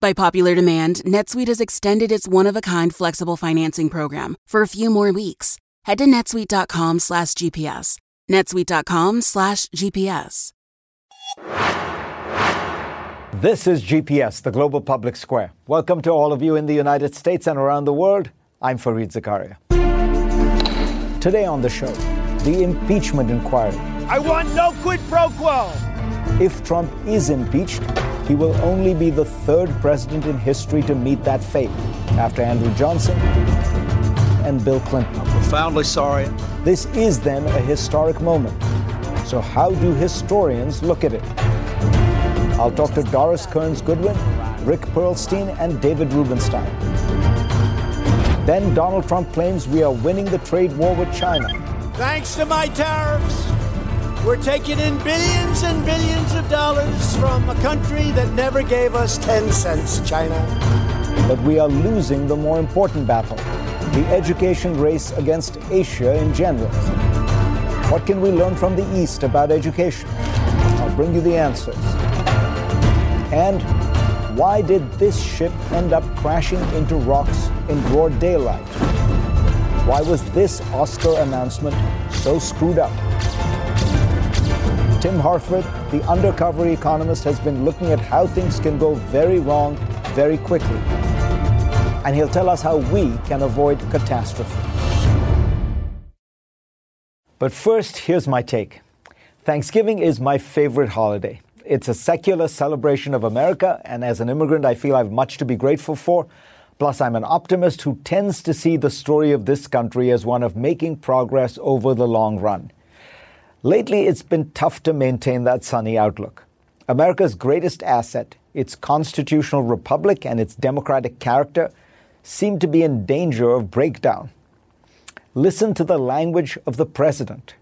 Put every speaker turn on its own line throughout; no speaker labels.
By popular demand, NetSuite has extended its one-of-a-kind flexible financing program for a few more weeks. Head to netsuite.com slash GPS. netsuite.com slash GPS.
This is GPS, the Global Public Square. Welcome to all of you in the United States and around the world. I'm Fareed Zakaria. Today on the show, the impeachment inquiry.
I want no quid pro quo.
If Trump is impeached, he will only be the third president in history to meet that fate after Andrew Johnson and Bill Clinton.
I'm profoundly sorry.
This is then a historic moment. So, how do historians look at it? I'll talk to Doris Kearns Goodwin, Rick Perlstein, and David Rubenstein. Then Donald Trump claims we are winning the trade war with China.
Thanks to my tariffs, we're taking in billions and billions of dollars from a country that never gave us 10 cents, China.
But we are losing the more important battle the education race against Asia in general. What can we learn from the East about education? I'll bring you the answers. And why did this ship end up crashing into rocks in broad daylight? Why was this Oscar announcement so screwed up? Tim Harford, the undercover economist, has been looking at how things can go very wrong very quickly and he'll tell us how we can avoid catastrophe. But first, here's my take Thanksgiving is my favorite holiday. It's a secular celebration of America, and as an immigrant, I feel I have much to be grateful for. Plus, I'm an optimist who tends to see the story of this country as one of making progress over the long run. Lately, it's been tough to maintain that sunny outlook. America's greatest asset, its constitutional republic and its democratic character, seem to be in danger of breakdown. Listen to the language of the president.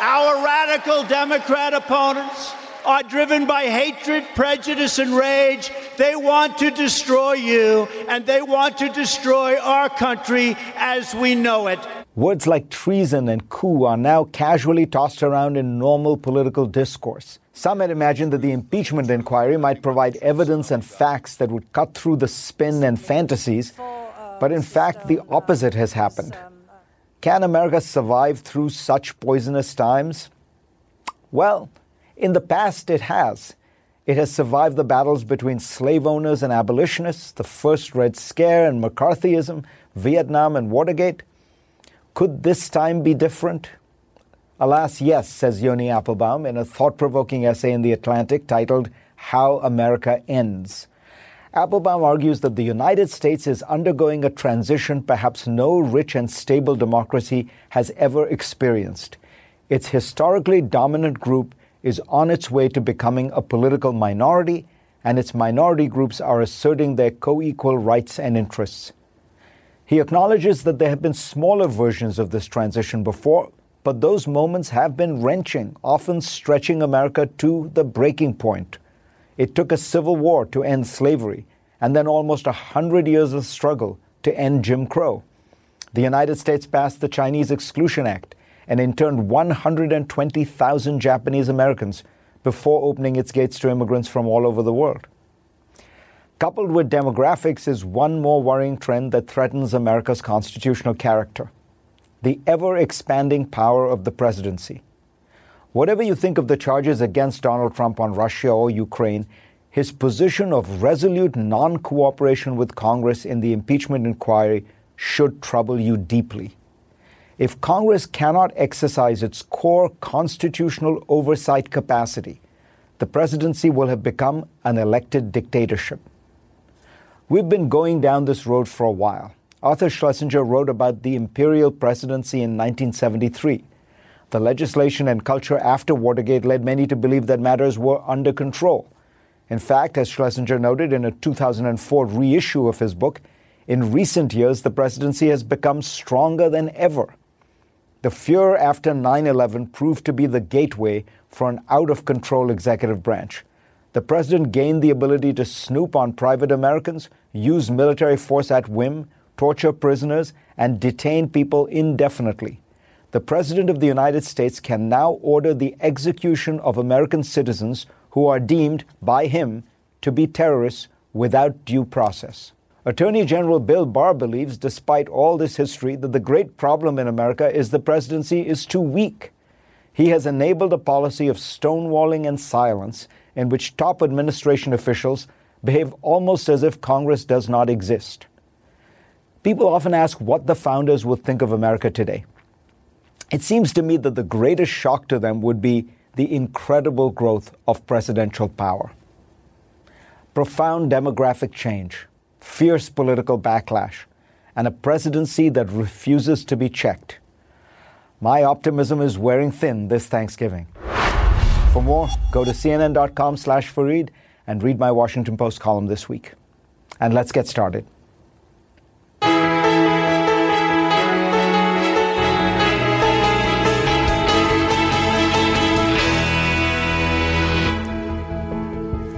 Our radical Democrat opponents are driven by hatred, prejudice, and rage. They want to destroy you, and they want to destroy our country as we know it.
Words like treason and coup are now casually tossed around in normal political discourse. Some had imagined that the impeachment inquiry might provide evidence and facts that would cut through the spin and fantasies, but in fact, the opposite has happened. Can America survive through such poisonous times? Well, in the past, it has. It has survived the battles between slave owners and abolitionists, the first Red Scare and McCarthyism, Vietnam and Watergate. Could this time be different? Alas, yes, says Yoni Appelbaum in a thought provoking essay in The Atlantic titled How America Ends. Appelbaum argues that the United States is undergoing a transition perhaps no rich and stable democracy has ever experienced. Its historically dominant group is on its way to becoming a political minority, and its minority groups are asserting their co equal rights and interests. He acknowledges that there have been smaller versions of this transition before, but those moments have been wrenching, often stretching America to the breaking point. It took a civil war to end slavery, and then almost a hundred years of struggle to end Jim Crow. The United States passed the Chinese Exclusion Act and interned 120,000 Japanese Americans before opening its gates to immigrants from all over the world. Coupled with demographics is one more worrying trend that threatens America's constitutional character the ever expanding power of the presidency. Whatever you think of the charges against Donald Trump on Russia or Ukraine, his position of resolute non cooperation with Congress in the impeachment inquiry should trouble you deeply. If Congress cannot exercise its core constitutional oversight capacity, the presidency will have become an elected dictatorship. We've been going down this road for a while. Arthur Schlesinger wrote about the imperial presidency in 1973. The legislation and culture after Watergate led many to believe that matters were under control. In fact, as Schlesinger noted in a 2004 reissue of his book, In recent years, the presidency has become stronger than ever. The fear after 9 11 proved to be the gateway for an out of control executive branch. The president gained the ability to snoop on private Americans, use military force at whim, torture prisoners, and detain people indefinitely. The President of the United States can now order the execution of American citizens who are deemed by him to be terrorists without due process. Attorney General Bill Barr believes, despite all this history, that the great problem in America is the presidency is too weak. He has enabled a policy of stonewalling and silence in which top administration officials behave almost as if Congress does not exist. People often ask what the founders would think of America today. It seems to me that the greatest shock to them would be the incredible growth of presidential power. Profound demographic change, fierce political backlash, and a presidency that refuses to be checked. My optimism is wearing thin this Thanksgiving. For more, go to cnn.com slash and read my Washington Post column this week. And let's get started.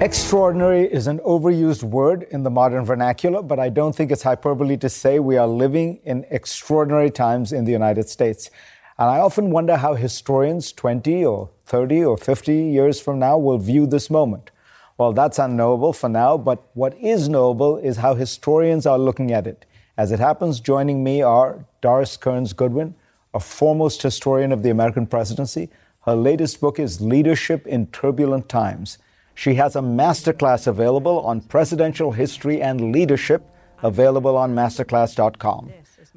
Extraordinary is an overused word in the modern vernacular, but I don't think it's hyperbole to say we are living in extraordinary times in the United States. And I often wonder how historians 20 or 30 or 50 years from now will view this moment. Well, that's unknowable for now, but what is knowable is how historians are looking at it. As it happens, joining me are Doris Kearns Goodwin, a foremost historian of the American presidency. Her latest book is Leadership in Turbulent Times. She has a masterclass available on presidential history and leadership, available on masterclass.com.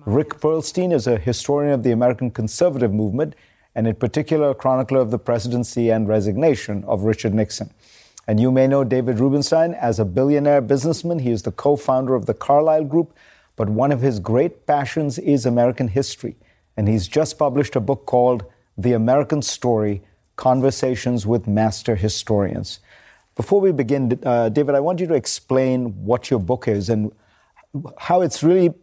Rick Perlstein is a historian of the American conservative movement, and in particular, a chronicler of the presidency and resignation of Richard Nixon. And you may know David Rubenstein as a billionaire businessman. He is the co founder of the Carlyle Group, but one of his great passions is American history. And he's just published a book called The American Story Conversations with Master Historians. Before we begin, uh, David, I want you to explain what your book is and how it's really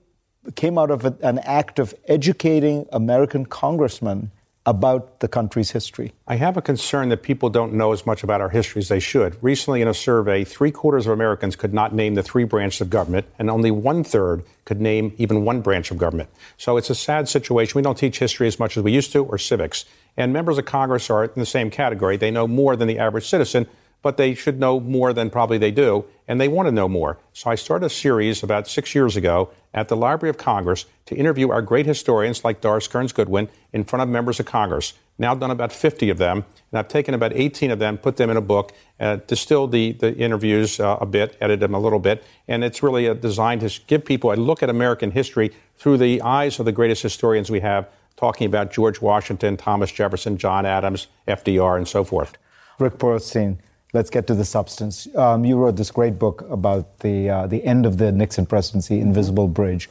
came out of an act of educating American congressmen about the country's history.
I have a concern that people don't know as much about our history as they should. Recently, in a survey, three quarters of Americans could not name the three branches of government, and only one third could name even one branch of government. So it's a sad situation. We don't teach history as much as we used to, or civics. And members of Congress are in the same category. They know more than the average citizen, but they should know more than probably they do, and they want to know more. So I started a series about six years ago at the Library of Congress to interview our great historians like Doris Kearns Goodwin in front of members of Congress. Now I've done about 50 of them, and I've taken about 18 of them, put them in a book, uh, distilled the, the interviews uh, a bit, edited them a little bit, and it's really uh, designed to give people a look at American history through the eyes of the greatest historians we have, talking about George Washington, Thomas Jefferson, John Adams, FDR, and so forth.
Rick Perlstein, let's get to the substance. Um, you wrote this great book about the uh, the end of the Nixon presidency, Invisible Bridge,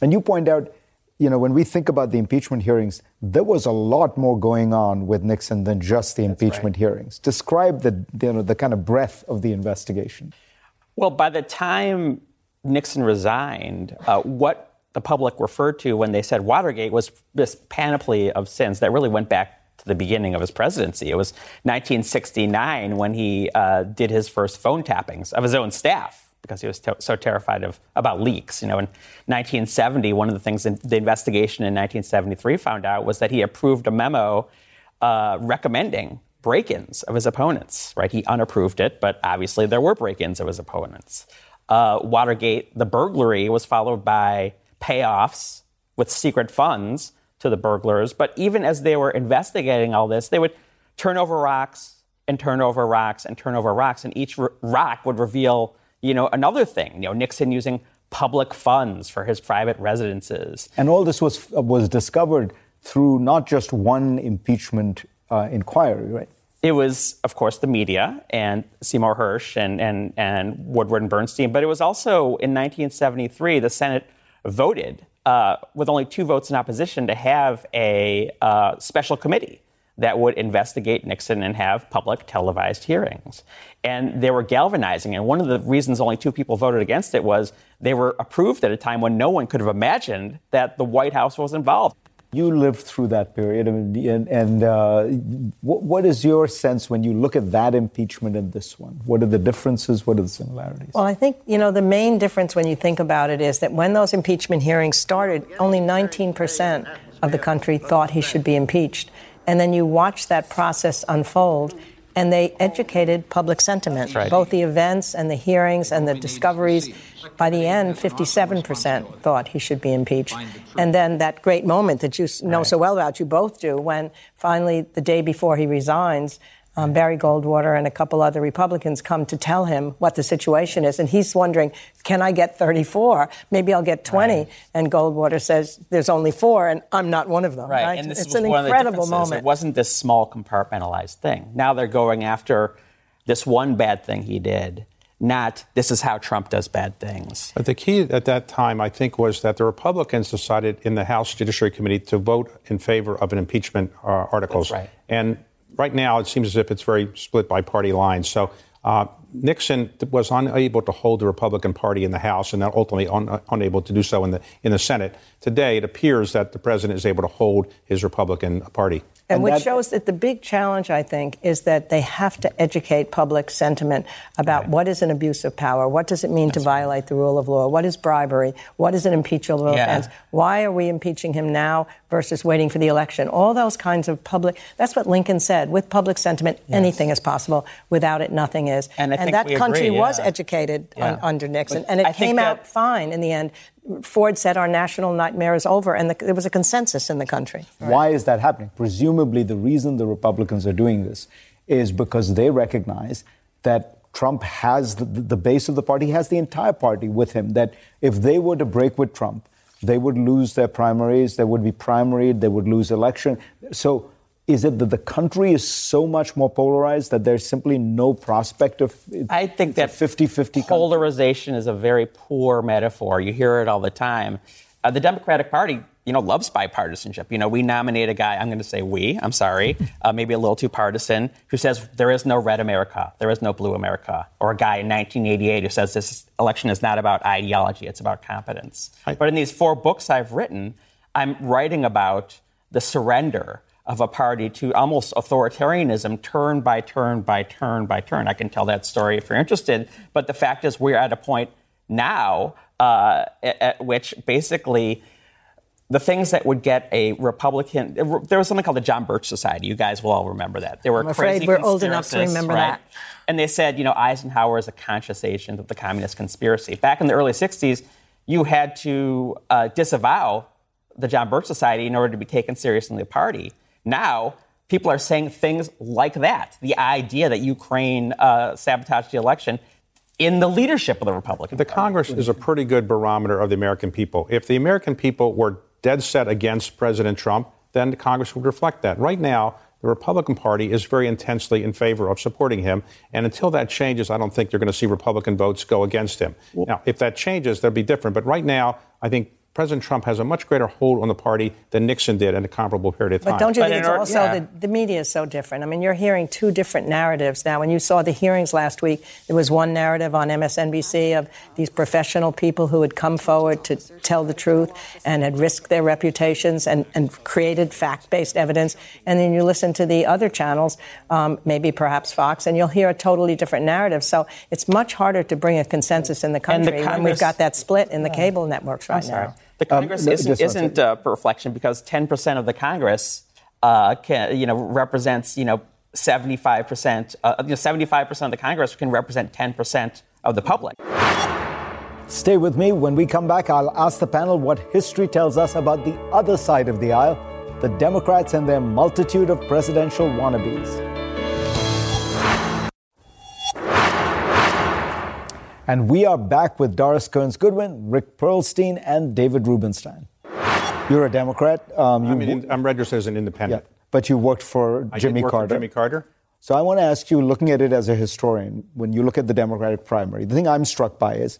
and you point out, you know, when we think about the impeachment hearings, there was a lot more going on with Nixon than just the impeachment right. hearings. Describe the you know the kind of breadth of the investigation.
Well, by the time Nixon resigned, uh, what the public referred to when they said Watergate was this panoply of sins that really went back the beginning of his presidency. It was 1969 when he uh, did his first phone tappings of his own staff because he was to- so terrified of about leaks. You know, in 1970, one of the things in the investigation in 1973 found out was that he approved a memo uh, recommending break-ins of his opponents. Right, he unapproved it, but obviously there were break-ins of his opponents. Uh, Watergate, the burglary, was followed by payoffs with secret funds to the burglars. But even as they were investigating all this, they would turn over rocks and turn over rocks and turn over rocks, and each r- rock would reveal, you know, another thing. You know, Nixon using public funds for his private residences.
And all this was was discovered through not just one impeachment uh, inquiry, right?
It was, of course, the media and Seymour Hersh and, and, and Woodward and Bernstein, but it was also in 1973 the Senate voted uh, with only two votes in opposition, to have a uh, special committee that would investigate Nixon and have public televised hearings. And they were galvanizing. And one of the reasons only two people voted against it was they were approved at a time when no one could have imagined that the White House was involved.
You lived through that period, and, and uh, what, what is your sense when you look at that impeachment and this one? What are the differences? What are the similarities?
Well, I think you know the main difference when you think about it is that when those impeachment hearings started, only 19 percent of the country thought he should be impeached, and then you watch that process unfold, and they educated public sentiment,
right.
both the events and the hearings and the discoveries. By the end, 57% thought he should be impeached. And then that great moment that you know so well about, you both do, when finally, the day before he resigns, um, Barry Goldwater and a couple other Republicans come to tell him what the situation is. And he's wondering, can I get 34? Maybe I'll get 20. Right. And Goldwater says, there's only four, and I'm not one of them.
Right.
right?
And this
it's
was
an
one
incredible
of the
moment.
It wasn't this small compartmentalized thing. Now they're going after this one bad thing he did not this is how Trump does bad things.
But the key at that time, I think, was that the Republicans decided in the House Judiciary Committee to vote in favor of an impeachment uh, articles.
That's right.
And right now, it seems as if it's very split by party lines. So uh, Nixon was unable to hold the Republican Party in the House, and then ultimately un- unable to do so in the in the Senate. Today, it appears that the president is able to hold his Republican Party.
And,
And
which
that-
shows that the big challenge, I think, is that they have to educate public sentiment about what is an abuse of power, what does it mean to violate the rule of law, what is bribery, what is an impeachable
Yeah.
offense, why are we impeaching him now versus waiting for the election? All those kinds of public. That's what Lincoln said. With public sentiment, anything is possible. Without it, nothing is.
And think
that country
agree,
was educated
Yeah.
un- under Nixon,
But
and it
I
came out fine in the end. Ford said our national nightmare is over, and the, there was a consensus in the country.
Why is that happening? Presumably, the reason the Republicans are doing this is because they recognize that Trump has the, the base of the party, has the entire party with him. That if they were to break with Trump, they would lose their primaries, they would be primaried, they would lose election. So, is it that the country is so much more polarized that there's simply no prospect of
I think that
50 50
polarization is a very poor metaphor. You hear it all the time. Uh, the Democratic Party, you know, loves bipartisanship. You know, we nominate a guy. I'm going to say we. I'm sorry, uh, maybe a little too partisan, who says there is no red America, there is no blue America, or a guy in 1988 who says this election is not about ideology, it's about competence. But in these four books I've written, I'm writing about the surrender of a party to almost authoritarianism turn by turn by turn by turn. I can tell that story if you're interested. But the fact is, we're at a point now uh, at, at which basically the things that would get a Republican, there was something called the John Birch Society. You guys will all remember that. There were
I'm afraid
crazy
we're old enough to remember
right?
that.
And they said, you know, Eisenhower is a conscious agent of the communist conspiracy. Back in the early 60s, you had to uh, disavow the John Birch Society in order to be taken seriously in the party. Now, people are saying things like that the idea that Ukraine uh, sabotaged the election in the leadership of the Republican
The
Party.
Congress is a pretty good barometer of the American people. If the American people were dead set against President Trump, then the Congress would reflect that. Right now, the Republican Party is very intensely in favor of supporting him. And until that changes, I don't think you're going to see Republican votes go against him. now, if that changes, that'll be different. But right now, I think President Trump has a much greater hold on the party than Nixon did in a comparable period of time.
But don't you
But
think it's
order-
also
yeah.
the, the media is so different? I mean, you're hearing two different narratives now. When you saw the hearings last week, there was one narrative on MSNBC of these professional people who had come forward to tell the truth and had risked their reputations and, and created fact based evidence. And then you listen to the other channels, um, maybe perhaps Fox, and you'll hear a totally different narrative. So it's much harder to bring a consensus in the
And the
country when we've got that split in the cable networks right
Sorry.
now.
The
Um,
Congress
no,
isn't, isn't uh, a reflection because 10% of the Congress uh, can, you know, represents, you know, 75%, uh, you know, 75% of the Congress can represent 10% of the public.
Stay with me. When we come back, I'll ask the panel what history tells us about the other side of the aisle the Democrats and their multitude of presidential wannabes. And we are back with Doris Kearns Goodwin, Rick Perlstein, and David Rubenstein. You're a Democrat. Um, you
I mean, I'm registered as an
yeah,
independent.
but you worked for
I
Jimmy
work for
Carter.
Jimmy Carter.
So I want to ask you, looking at it as a historian, when you look at the Democratic primary, the thing I'm struck by is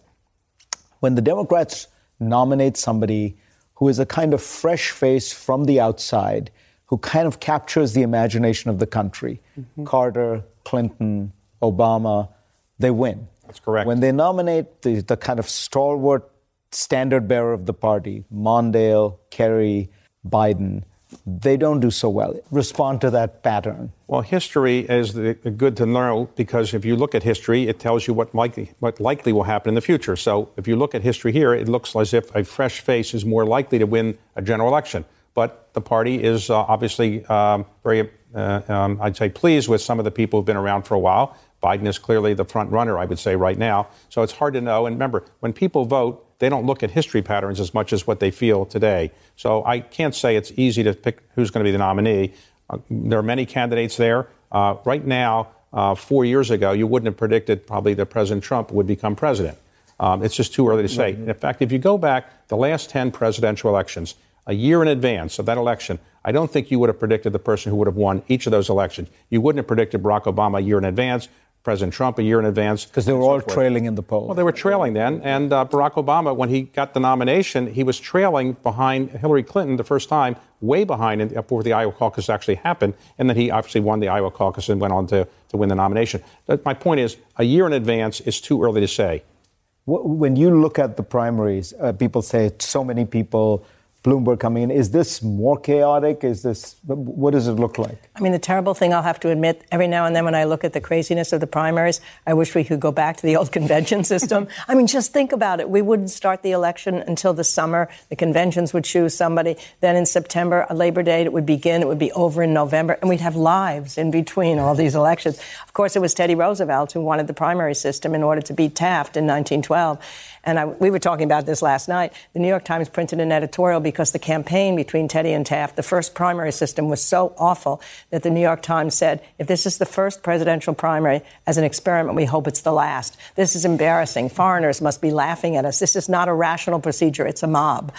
when the Democrats nominate somebody who is a kind of fresh face from the outside, who who kind of captures the imagination of the country. Mm-hmm. Carter, Clinton, Obama, they win.
That's correct.
When they nominate the, the kind of stalwart standard bearer of the party, Mondale, Kerry, Biden, they don't do so well. Respond to that pattern.
Well, history is the, good to know because if you look at history, it tells you what likely, what likely will happen in the future. So if you look at history here, it looks as if a fresh face is more likely to win a general election. But the party is uh, obviously um, very, uh, um, I'd say, pleased with some of the people who've been around for a while. Biden is clearly the front runner, I would say, right now. So it's hard to know. And remember, when people vote, they don't look at history patterns as much as what they feel today. So I can't say it's easy to pick who's going to be the nominee. Uh, there are many candidates there. Uh, right now, uh, four years ago, you wouldn't have predicted probably that President Trump would become president. Um, it's just too early to say. Mm-hmm. In fact, if you go back the last 10 presidential elections, a year in advance of that election, I don't think you would have predicted the person who would have won each of those elections. You wouldn't have predicted Barack Obama a year in advance. President Trump a year in advance.
Because they were all trailing in the polls.
Well, they were trailing then. And uh, Barack Obama, when he got the nomination, he was trailing behind Hillary Clinton the first time, way behind before the Iowa caucus actually happened. And then he obviously won the Iowa caucus and went on to, to win the nomination. But my point is, a year in advance is too early to say.
When you look at the primaries, uh, people say so many people Bloomberg coming in. Is this more chaotic? Is this what does it look like?
I mean, the terrible thing I'll have to admit, every now and then when I look at the craziness of the primaries, I wish we could go back to the old convention system. I mean, just think about it. We wouldn't start the election until the summer. The conventions would choose somebody. Then in September, a Labor Day, it would begin. It would be over in November, and we'd have lives in between all these elections. Of course, it was Teddy Roosevelt who wanted the primary system in order to beat Taft in 1912. And I, we were talking about this last night. The New York Times printed an editorial because the campaign between Teddy and Taft, the first primary system, was so awful that the New York Times said, if this is the first presidential primary as an experiment, we hope it's the last. This is embarrassing. Foreigners must be laughing at us. This is not a rational procedure. It's a mob.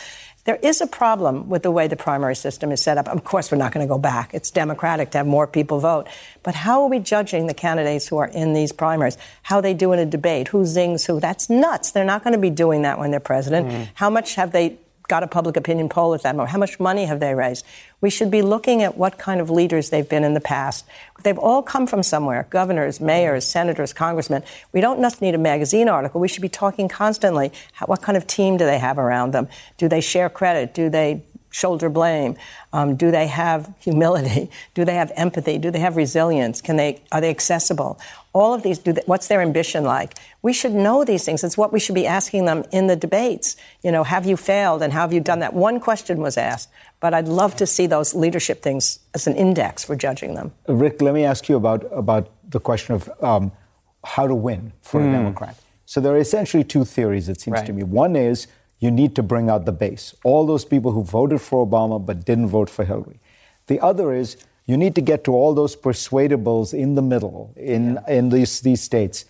There is a problem with the way the primary system is set up. Of course, we're not going to go back. It's democratic to have more people vote. But how are we judging the candidates who are in these primaries? How they do in a debate? Who zings who? That's nuts. They're not going to be doing that when they're president. Mm. How much have they got a public opinion poll at that moment? How much money have they raised? We should be looking at what kind of leaders they've been in the past. They've all come from somewhere governors, mayors, senators, congressmen. We don't just need a magazine article. We should be talking constantly. How, what kind of team do they have around them? Do they share credit? Do they shoulder blame? Um, do they have humility? Do they have empathy? Do they have resilience? Can they are they accessible? All of these. do They, what's their ambition like? We should know these things. It's what we should be asking them in the debates. You know, have you failed and how have you done that? One question was asked, but I'd love to see those leadership things as an index for judging them.
Rick, let me ask you about about the question of um, how to win for mm. a hmm. Democrat. So there are essentially two theories. It seems right. to me. One is you need to bring out the base, all those people who voted for Obama but didn't vote for Hillary. The other is you need to get to all those persuadables in the middle in, yeah. in these, these states.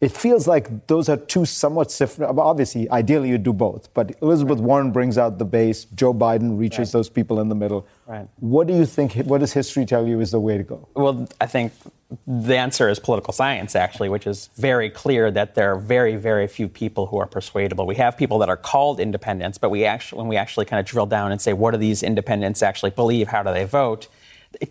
It feels like those are two somewhat different. Obviously, ideally, you do both. But Elizabeth right. Warren brings out the base. Joe Biden reaches right. those people in the middle. Right. What do you think? What does history tell you is the way to go?
Well, I think the answer is political science, actually, which is very clear that there are very, very few people who are persuadable. We have people that are called independents, but we actually, when we actually kind of drill down and say, what do these independents actually believe? How do they vote?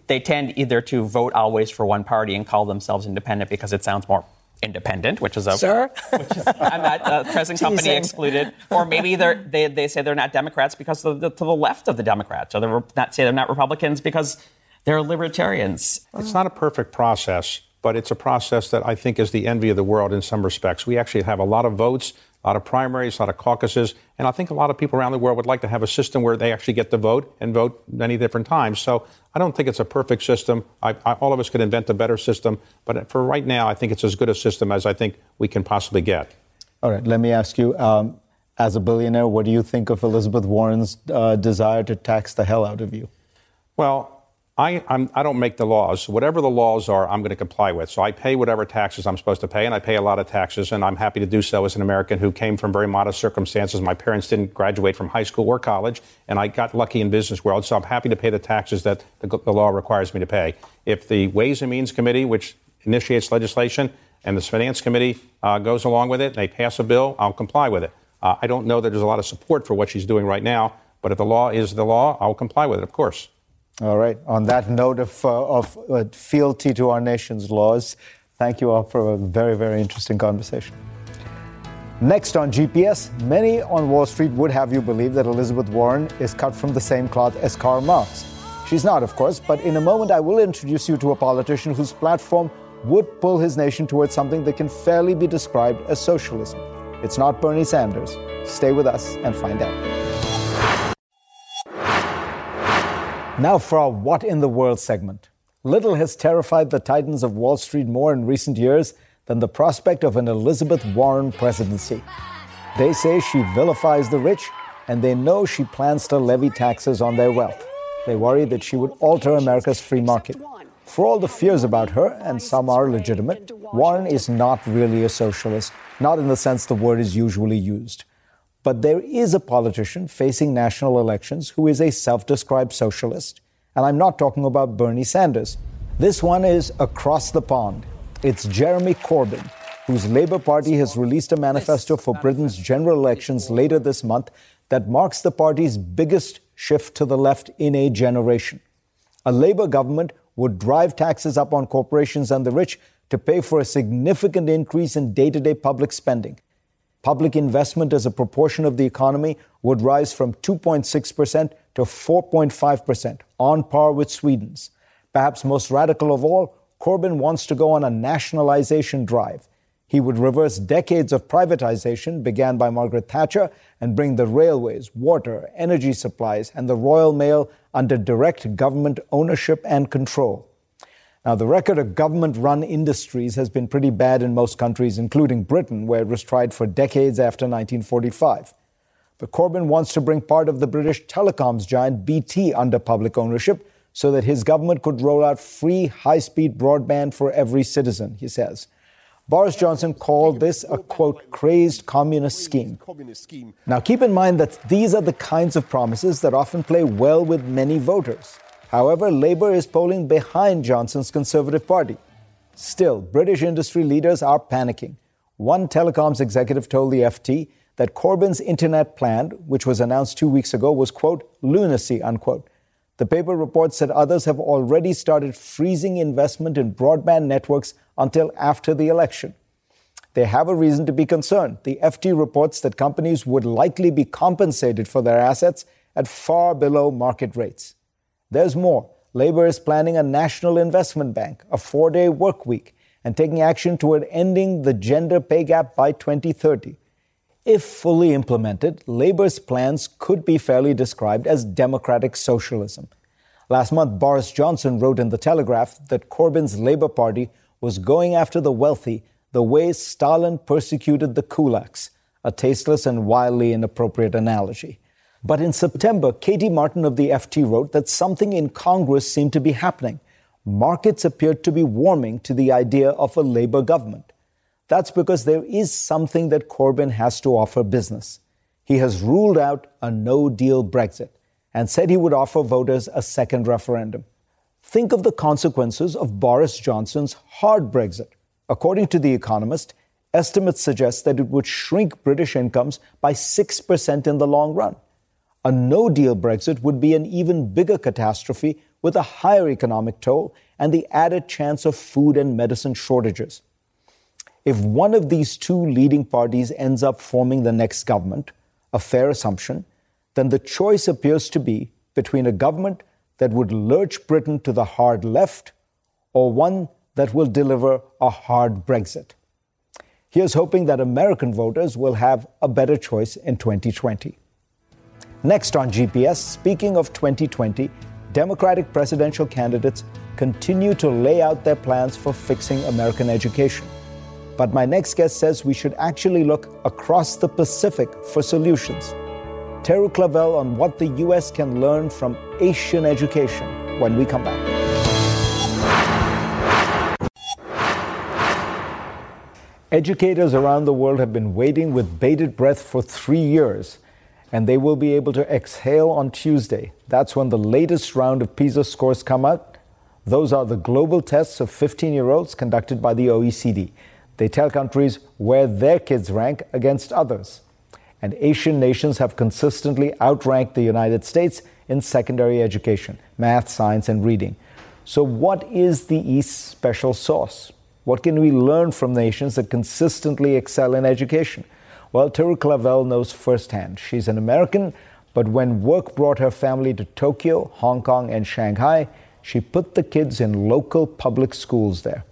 They tend either to vote always for one party and call themselves independent because it sounds more independent, which is a
sir.
Which is, I'm not uh, present company excluded, or maybe they they say they're not Democrats because they're to the left of the Democrats, or they're not say they're not Republicans because they're libertarians.
It's not a perfect process, but it's a process that I think is the envy of the world in some respects. We actually have a lot of votes, a lot of primaries, a lot of caucuses, and I think a lot of people around the world would like to have a system where they actually get to vote and vote many different times. So I don't think it's a perfect system. I, I, all of us could invent a better system, but for right now, I think it's as good a system as I think we can possibly get.
All right, let me ask you. Um, as a billionaire, what do you think of Elizabeth Warren's uh, desire to tax the hell out of you?
Well, I, I'm, I do not make the laws. Whatever the laws are, I'm going to comply with. So I pay whatever taxes I'm supposed to pay, and I pay a lot of taxes, and I'm happy to do so as an American who came from very modest circumstances. My parents didn't graduate from high school or college, and I got lucky in business world, so I'm happy to pay the taxes that the, the law requires me to pay. If the Ways and Means Committee, which initiates legislation, and the Finance Committee uh, goes along with it, and they pass a bill, I'll comply with it. Uh, I don't know that there's a lot of support for what she's doing right now, but if the law is the law, I'll comply with it, of course.
All right. On that note of, uh, of uh, fealty to our nation's laws, thank you all for a very, very interesting conversation. Next on GPS, many on Wall Street would have you believe that Elizabeth Warren is cut from the same cloth as Karl Marx. She's not, of course, but in a moment I will introduce you to a politician whose platform would pull his nation towards something that can fairly be described as socialism. It's not Bernie Sanders. Stay with us and find out. Now for our What in the World segment. Little has terrified the titans of Wall Street more in recent years than the prospect of an Elizabeth Warren presidency. They say she vilifies the rich, and they know she plans to levy taxes on their wealth. They worry that she would alter America's free market. For all the fears about her, and some are legitimate, Warren is not really a socialist, not in the sense the word is usually used. But there is a politician facing national elections who is a self described socialist. And I'm not talking about Bernie Sanders. This one is across the pond. It's Jeremy Corbyn, whose Labour Party has released a manifesto for Britain's general elections later this month that marks the party's biggest shift to the left in a generation. A Labour government would drive taxes up on corporations and the rich to pay for a significant increase in day to day public spending. Public investment as a proportion of the economy would rise from 2.6% to 4.5%, on par with Sweden's. Perhaps most radical of all, Corbyn wants to go on a nationalization drive. He would reverse decades of privatization began by Margaret Thatcher and bring the railways, water, energy supplies, and the Royal Mail under direct government ownership and control. Now, the record of government run industries has been pretty bad in most countries, including Britain, where it was tried for decades after 1945. But Corbyn wants to bring part of the British telecoms giant BT under public ownership so that his government could roll out free high speed broadband for every citizen, he says. Boris Johnson called this a quote, crazed communist scheme. Now, keep in mind that these are the kinds of promises that often play well with many voters. However, Labour is polling behind Johnson's Conservative Party. Still, British industry leaders are panicking. One telecoms executive told the FT that Corbyn's internet plan, which was announced two weeks ago, was, quote, lunacy, unquote. The paper reports that others have already started freezing investment in broadband networks until after the election. They have a reason to be concerned. The FT reports that companies would likely be compensated for their assets at far below market rates. There's more. Labor is planning a national investment bank, a four day work week, and taking action toward ending the gender pay gap by 2030. If fully implemented, Labor's plans could be fairly described as democratic socialism. Last month, Boris Johnson wrote in The Telegraph that Corbyn's Labour Party was going after the wealthy the way Stalin persecuted the kulaks, a tasteless and wildly inappropriate analogy. But in September, Katie Martin of the FT wrote that something in Congress seemed to be happening. Markets appeared to be warming to the idea of a Labour government. That's because there is something that Corbyn has to offer business. He has ruled out a no deal Brexit and said he would offer voters a second referendum. Think of the consequences of Boris Johnson's hard Brexit. According to The Economist, estimates suggest that it would shrink British incomes by 6% in the long run. A no deal Brexit would be an even bigger catastrophe with a higher economic toll and the added chance of food and medicine shortages. If one of these two leading parties ends up forming the next government, a fair assumption, then the choice appears to be between a government that would lurch Britain to the hard left or one that will deliver a hard Brexit. Here's hoping that American voters will have a better choice in 2020. Next on GPS, speaking of 2020, Democratic presidential candidates continue to lay out their plans for fixing American education. But my next guest says we should actually look across the Pacific for solutions. Teru Clavel on what the U.S. can learn from Asian education when we come back. Educators around the world have been waiting with bated breath for three years and they will be able to exhale on Tuesday. That's when the latest round of PISA scores come out. Those are the global tests of 15 year olds conducted by the OECD. They tell countries where their kids rank against others. And Asian nations have consistently outranked the United States in secondary education math, science, and reading. So, what is the East's special sauce? What can we learn from nations that consistently excel in education? Well, Teru Clavel knows firsthand. She's an American, but when work brought her family to Tokyo, Hong Kong, and Shanghai, she put the kids in local public schools there.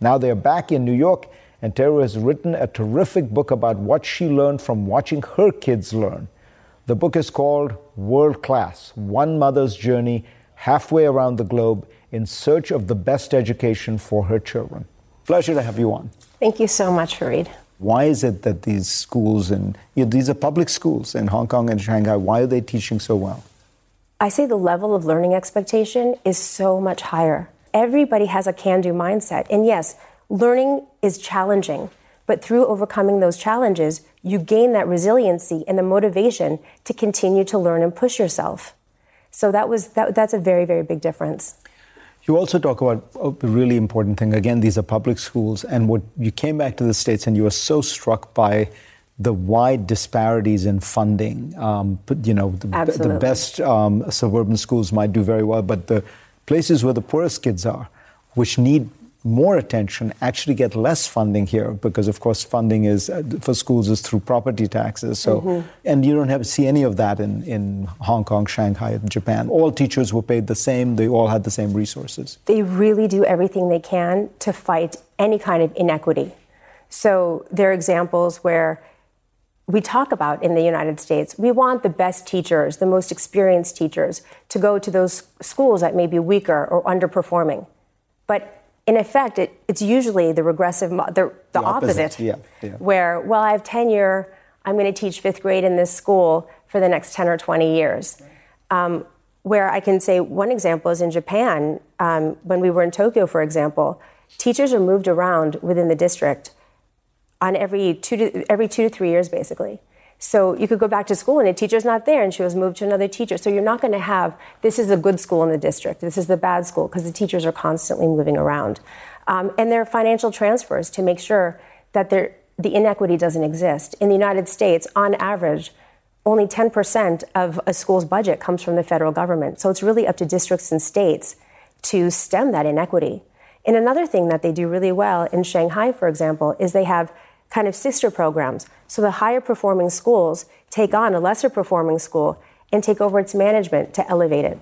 Now they're back in New York, and Teru has written a terrific book about what she learned from watching her kids learn. The book is called World Class One Mother's Journey Halfway Around the Globe in Search of the Best Education for Her Children. Pleasure to have you on.
Thank you so much, Fareed.
Why is it that these schools, and you know, these are public schools in Hong Kong and Shanghai, why are they teaching so well?
I say the level of learning expectation is so much higher everybody has a can do mindset. And yes, learning is challenging, but through overcoming those challenges, you gain that resiliency and the motivation to continue to learn and push yourself. So that was that, that's a very very big difference.
You also talk about a really important thing. Again, these are public schools, and what you came back to the states, and you were so struck by the wide disparities in funding. Um, you know, the, the best um, suburban schools might do very well, but the places where the poorest kids are, which need more attention, actually get less funding here because, of course, funding is uh, for schools is through property taxes. So, mm-hmm. and you don't have see any of that in, in Hong Kong, Shanghai, Japan. All teachers were paid the same. They all had the same resources.
They really do everything they can to fight any kind of inequity. So there are examples where we talk about in the United States. We want the best teachers, the most experienced teachers, to go to those schools that may be weaker or underperforming. But in effect, it, it's usually the regressive, the, the, the opposite, opposite
yeah, yeah.
where, well, I have tenure, I'm going to teach fifth grade in this school for the next 10 or 20 years. Um, where I can say one example is in Japan. Um, when we were in Tokyo, for example, teachers are moved around within the district on every two to every two to three years, basically. So you could go back to school and a teacher's not there and she was moved to another teacher. So you're not going to have this is a good school in the district, this is the bad school because the teachers are constantly moving around. Um, and there are financial transfers to make sure that there, the inequity doesn't exist. In the United States, on average, only 10% of a school's budget comes from the federal government. So it's really up to districts and states to stem that inequity. And another thing that they do really well in Shanghai, for example, is they have kind of sister programs. So the higher performing schools take on a lesser performing school and take over its management to elevate it.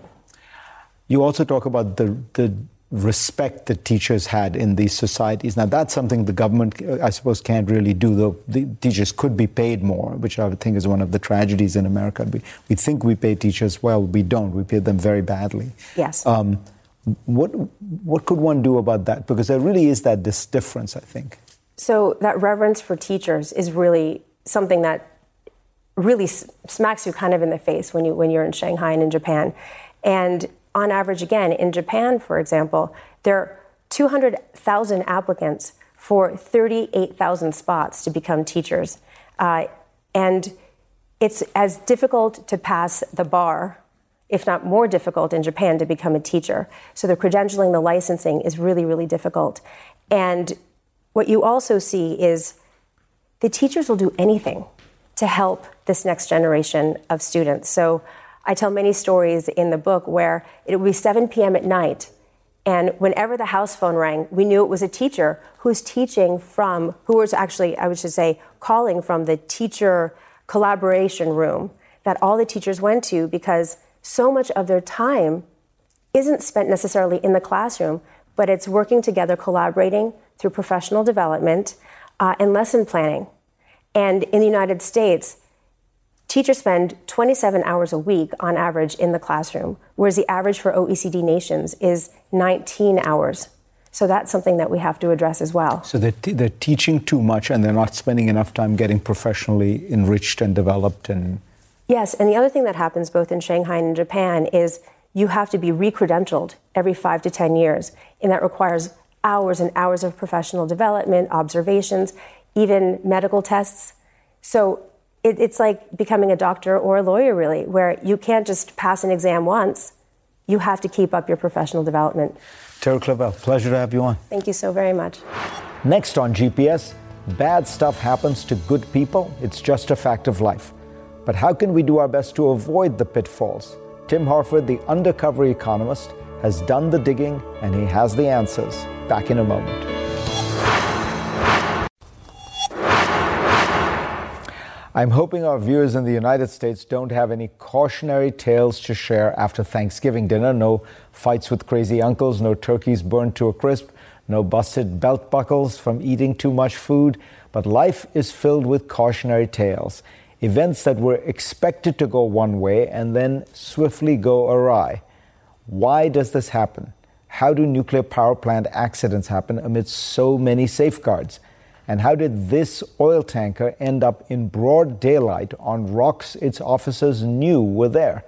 You also talk about the, the respect that teachers had in these societies. Now, that's something the government, I suppose, can't really do, though the teachers could be paid more, which I would think is one of the tragedies in America. We, we think we pay teachers well, we don't. We pay them very badly.
Yes. Um,
what, what could one do about that? Because there really is that this difference, I think.
So that reverence for teachers is really something that really smacks you kind of in the face when you when you're in Shanghai and in Japan. And on average, again, in Japan, for example, there are 200,000 applicants for 38,000 spots to become teachers. Uh, and it's as difficult to pass the bar, if not more difficult in Japan, to become a teacher. So the credentialing, the licensing is really, really difficult. And what you also see is the teachers will do anything to help this next generation of students. So I tell many stories in the book where it would be 7 p.m. at night, and whenever the house phone rang, we knew it was a teacher who's teaching from, who was actually, I would should say, calling from the teacher collaboration room that all the teachers went to because so much of their time isn't spent necessarily in the classroom, but it's working together, collaborating through professional development uh, and lesson planning. And in the United States, teachers spend 27 hours a week on average in the classroom, whereas the average for OECD nations is 19 hours. So that's something that we have to address as well.
So they're, t- they're teaching too much and they're not spending enough time getting professionally enriched and developed and
Yes, and the other thing that happens both in Shanghai and in Japan is you have to be recredentialed every five to 10 years, and that requires hours and hours of professional development, observations, even medical tests. So it, it's like becoming a doctor or a lawyer, really, where you can't just pass an exam once. You have to keep up your professional development.
Teru Clavel, pleasure to have you on.
Thank you so very much.
Next on GPS, bad stuff happens to good people. It's just a fact of life. But how can we do our best to avoid the pitfalls? Tim Harford, the undercover economist, has done the digging and he has the answers. Back in a moment. I'm hoping our viewers in the United States don't have any cautionary tales to share after Thanksgiving dinner. No fights with crazy uncles, no turkeys burned to a crisp, no busted belt buckles from eating too much food. But life is filled with cautionary tales. Events that were expected to go one way and then swiftly go awry. Why does this happen? How do nuclear power plant accidents happen amidst so many safeguards? And how did this oil tanker end up in broad daylight on rocks its officers knew were there?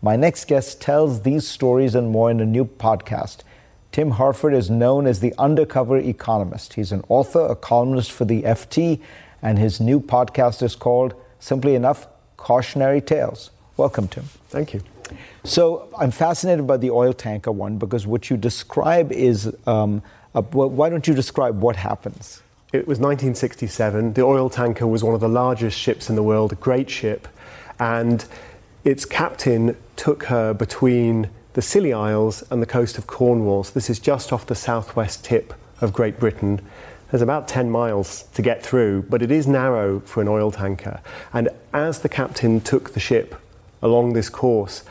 My next guest tells these stories and more in a new podcast. Tim Harford is known as the undercover economist. He's an author, a columnist for the FT, and his new podcast is called, simply enough, Cautionary Tales. Welcome, Tim.
Thank you.
So I'm fascinated by the oil tanker one because what you describe is um, a, why don't you describe what happens?
It was 1967. The oil tanker was one of the largest ships in the world, a great ship, and its captain took her between the Scilly Isles and the coast of Cornwall. So this is just off the southwest tip of Great Britain. There's about 10 miles to get through, but it is narrow for an oil tanker. And as the captain took the ship along this course,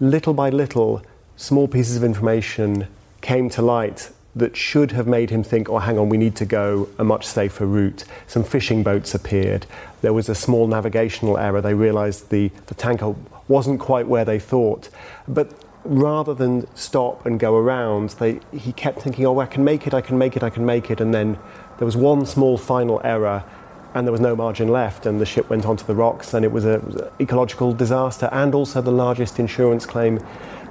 little by little, small pieces of information came to light that should have made him think, oh, hang on, we need to go a much safer route. Some fishing boats appeared. There was a small navigational error. They realized the, the tanker wasn't quite where they thought. But rather than stop and go around, they, he kept thinking, oh, I can make it, I can make it, I can make it. And then there was one small final error and there was no margin left, and the ship went onto the rocks, and it was an ecological disaster and also the largest insurance claim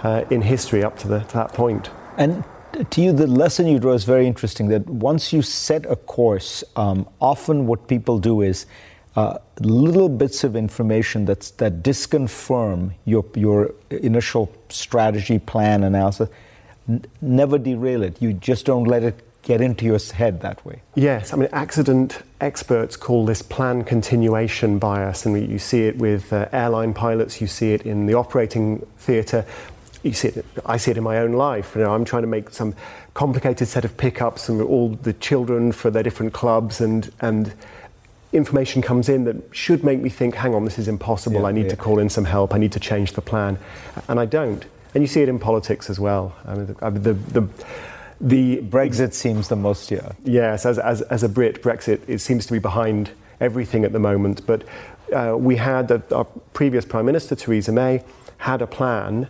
uh, in history up to, the, to that point.
And to you, the lesson you draw is very interesting that once you set a course, um, often what people do is uh, little bits of information that's, that disconfirm your, your initial strategy, plan, analysis, n- never derail it. You just don't let it get into your head that way.
Yes, I mean, accident experts call this plan continuation bias, and you see it with uh, airline pilots, you see it in the operating theatre you see it, I see it in my own life. You know, I'm trying to make some complicated set of pickups and all the children for their different clubs, and and information comes in that should make me think, hang on, this is impossible. Yeah, I need yeah. to call in some help. I need to change the plan, and I don't. And you see it in politics as well. I mean, the, the, the,
the Brexit seems the most, yeah.
Yes, as, as, as a Brit, Brexit it seems to be behind everything at the moment. But uh, we had a, our previous Prime Minister Theresa May had a plan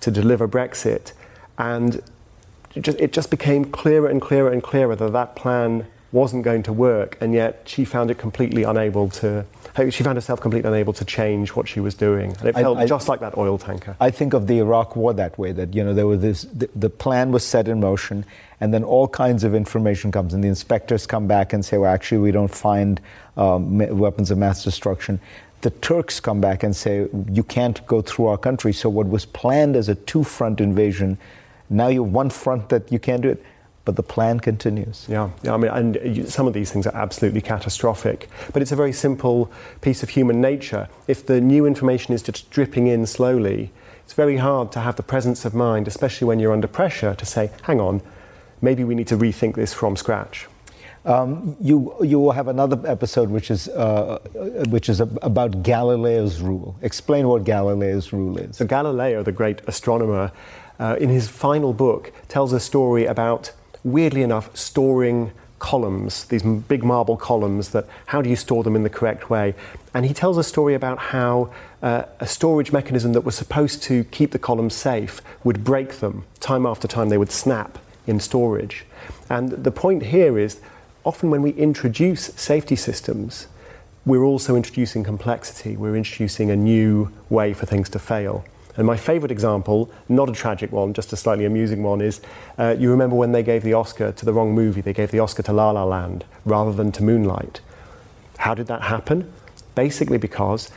to deliver Brexit. And it just, it just became clearer and clearer and clearer that that plan wasn't going to work, and yet she found it completely unable to. She found herself completely unable to change what she was doing, and it felt I, I, just like that oil tanker.
I think of the Iraq War that way. That you know there was this. The, the, plan was set in motion, and then all kinds of information comes, and the inspectors come back and say, "Well, actually, we don't find um, weapons of mass destruction." the Turks come back and say, you can't go through our country. So, what was planned as a two front invasion, now you have one front that you can't do it. But the plan continues.
Yeah, yeah I mean, and some of these things are absolutely catastrophic. But it's a very simple piece of human nature. If the new information is just dripping in slowly, it's very hard to have the presence of mind, especially when you're under pressure, to say, hang on, maybe we need to rethink this from scratch.
Um, you you will have another episode which is uh, which is about Galileo's rule. Explain what Galileo's rule is.
So Galileo, the great astronomer, uh, in his final book, tells a story about weirdly enough storing columns, these big marble columns. That how do you store them in the correct way? And he tells a story about how uh, a storage mechanism that was supposed to keep the columns safe would break them time after time. They would snap in storage. And the point here is often when we introduce safety systems, we're also introducing complexity. We're introducing a new way for things to fail. And my favourite example, not a tragic one, just a slightly amusing one, is uh, you remember when they gave the Oscar to the wrong movie, they gave the Oscar to La La Land rather than to Moonlight. How did that happen? Basically, because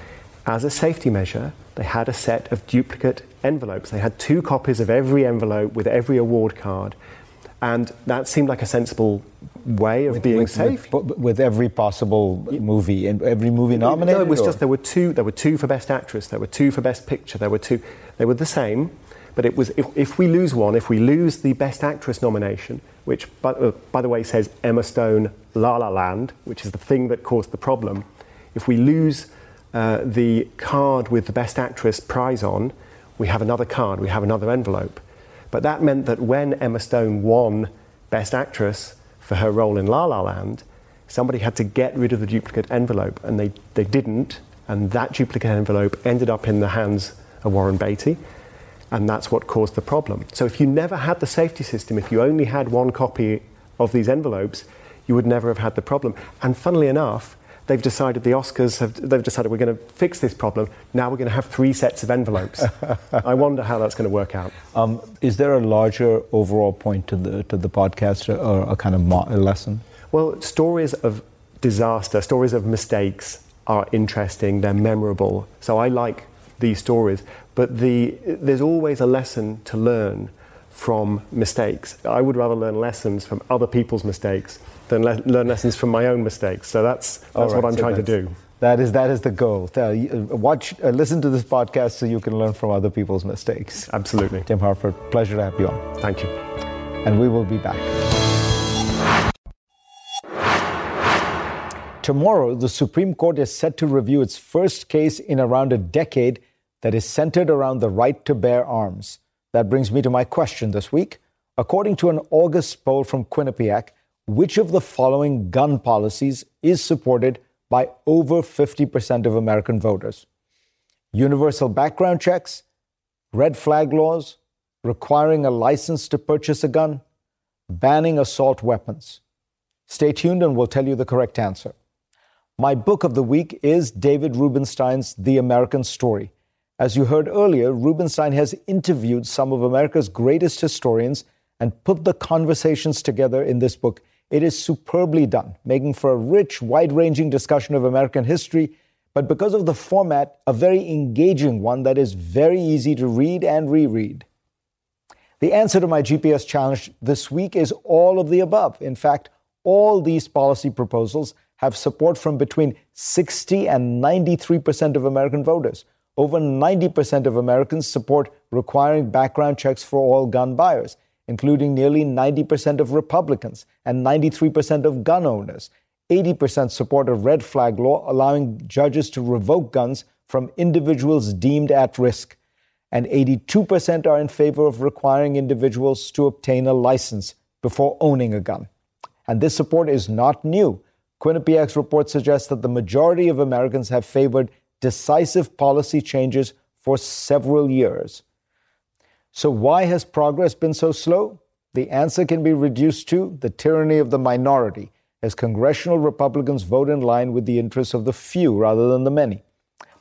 as a safety measure, they had a set of duplicate envelopes. They had two copies of every envelope with every award card. And that seemed like a sensible way of
with,
being
with,
safe.
With, with, every possible movie and every movie nominated.
No, it was
or?
just there were two. There were two for best actress. There were two for best picture. There were two. They were the same, but it was if, if we lose one, if we lose the best actress nomination, which by, uh, by the way says Emma Stone, La La Land, which is the thing that caused the problem. If we lose uh, the card with the best actress prize on, we have another card. We have another envelope. But that meant that when Emma Stone won Best Actress for her role in La La Land, somebody had to get rid of the duplicate envelope, and they, they didn't. And that duplicate envelope ended up in the hands of Warren Beatty, and that's what caused the problem. So if you never had the safety system, if you only had one copy of these envelopes, you would never have had the problem. And funnily enough, they've decided the Oscars have they've decided we're going to fix this problem. Now we're going to have three sets of envelopes. I wonder how that's going to work out. Um,
is there a larger overall point to the to the podcast or a kind of mo- a lesson?
Well, stories of disaster, stories of mistakes are interesting. They're memorable. So I like these stories. But the, there's always a lesson to learn from mistakes. I would rather learn lessons from other people's mistakes than le- learn lessons from my own mistakes. So that's, that's right, what I'm so trying to do.
That is, that is the goal. Uh, watch, uh, listen to this podcast so you can learn from other people's mistakes.
Absolutely.
Tim Harford, pleasure to have you on.
Thank you.
And we will be back. Tomorrow, the Supreme Court is set to review its first case in around a decade that is centered around the right to bear arms. That brings me to my question this week. According to an August poll from Quinnipiac, which of the following gun policies is supported by over 50% of American voters? Universal background checks, red flag laws, requiring a license to purchase a gun, banning assault weapons. Stay tuned and we'll tell you the correct answer. My book of the week is David Rubenstein's The American Story. As you heard earlier, Rubenstein has interviewed some of America's greatest historians and put the conversations together in this book. It is superbly done, making for a rich, wide ranging discussion of American history, but because of the format, a very engaging one that is very easy to read and reread. The answer to my GPS challenge this week is all of the above. In fact, all these policy proposals have support from between 60 and 93% of American voters. Over 90% of Americans support requiring background checks for all gun buyers, including nearly 90% of Republicans and 93% of gun owners. 80% support a red flag law allowing judges to revoke guns from individuals deemed at risk. And 82% are in favor of requiring individuals to obtain a license before owning a gun. And this support is not new. Quinnipiac's report suggests that the majority of Americans have favored decisive policy changes for several years. So, why has progress been so slow? The answer can be reduced to the tyranny of the minority, as congressional Republicans vote in line with the interests of the few rather than the many.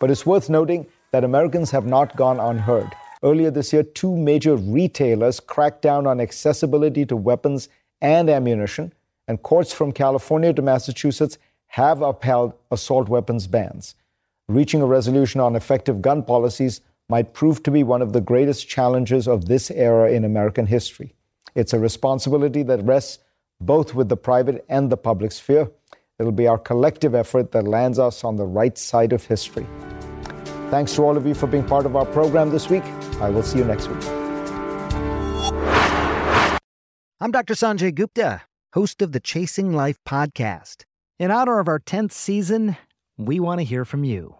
But it's worth noting that Americans have not gone unheard. Earlier this year, two major retailers cracked down on accessibility to weapons and ammunition, and courts from California to Massachusetts have upheld assault weapons bans reaching a resolution on effective gun policies might prove to be one of the greatest challenges of this era in American history. It's a responsibility that rests both with the private and the public sphere. It'll be our collective effort that lands us on the right side of history. Thanks to all of you for being part of our program this week. I will see you next week.
I'm Dr. Sanjay Gupta, host of the Chasing Life podcast. In honor of our 10th season, we want to hear from you.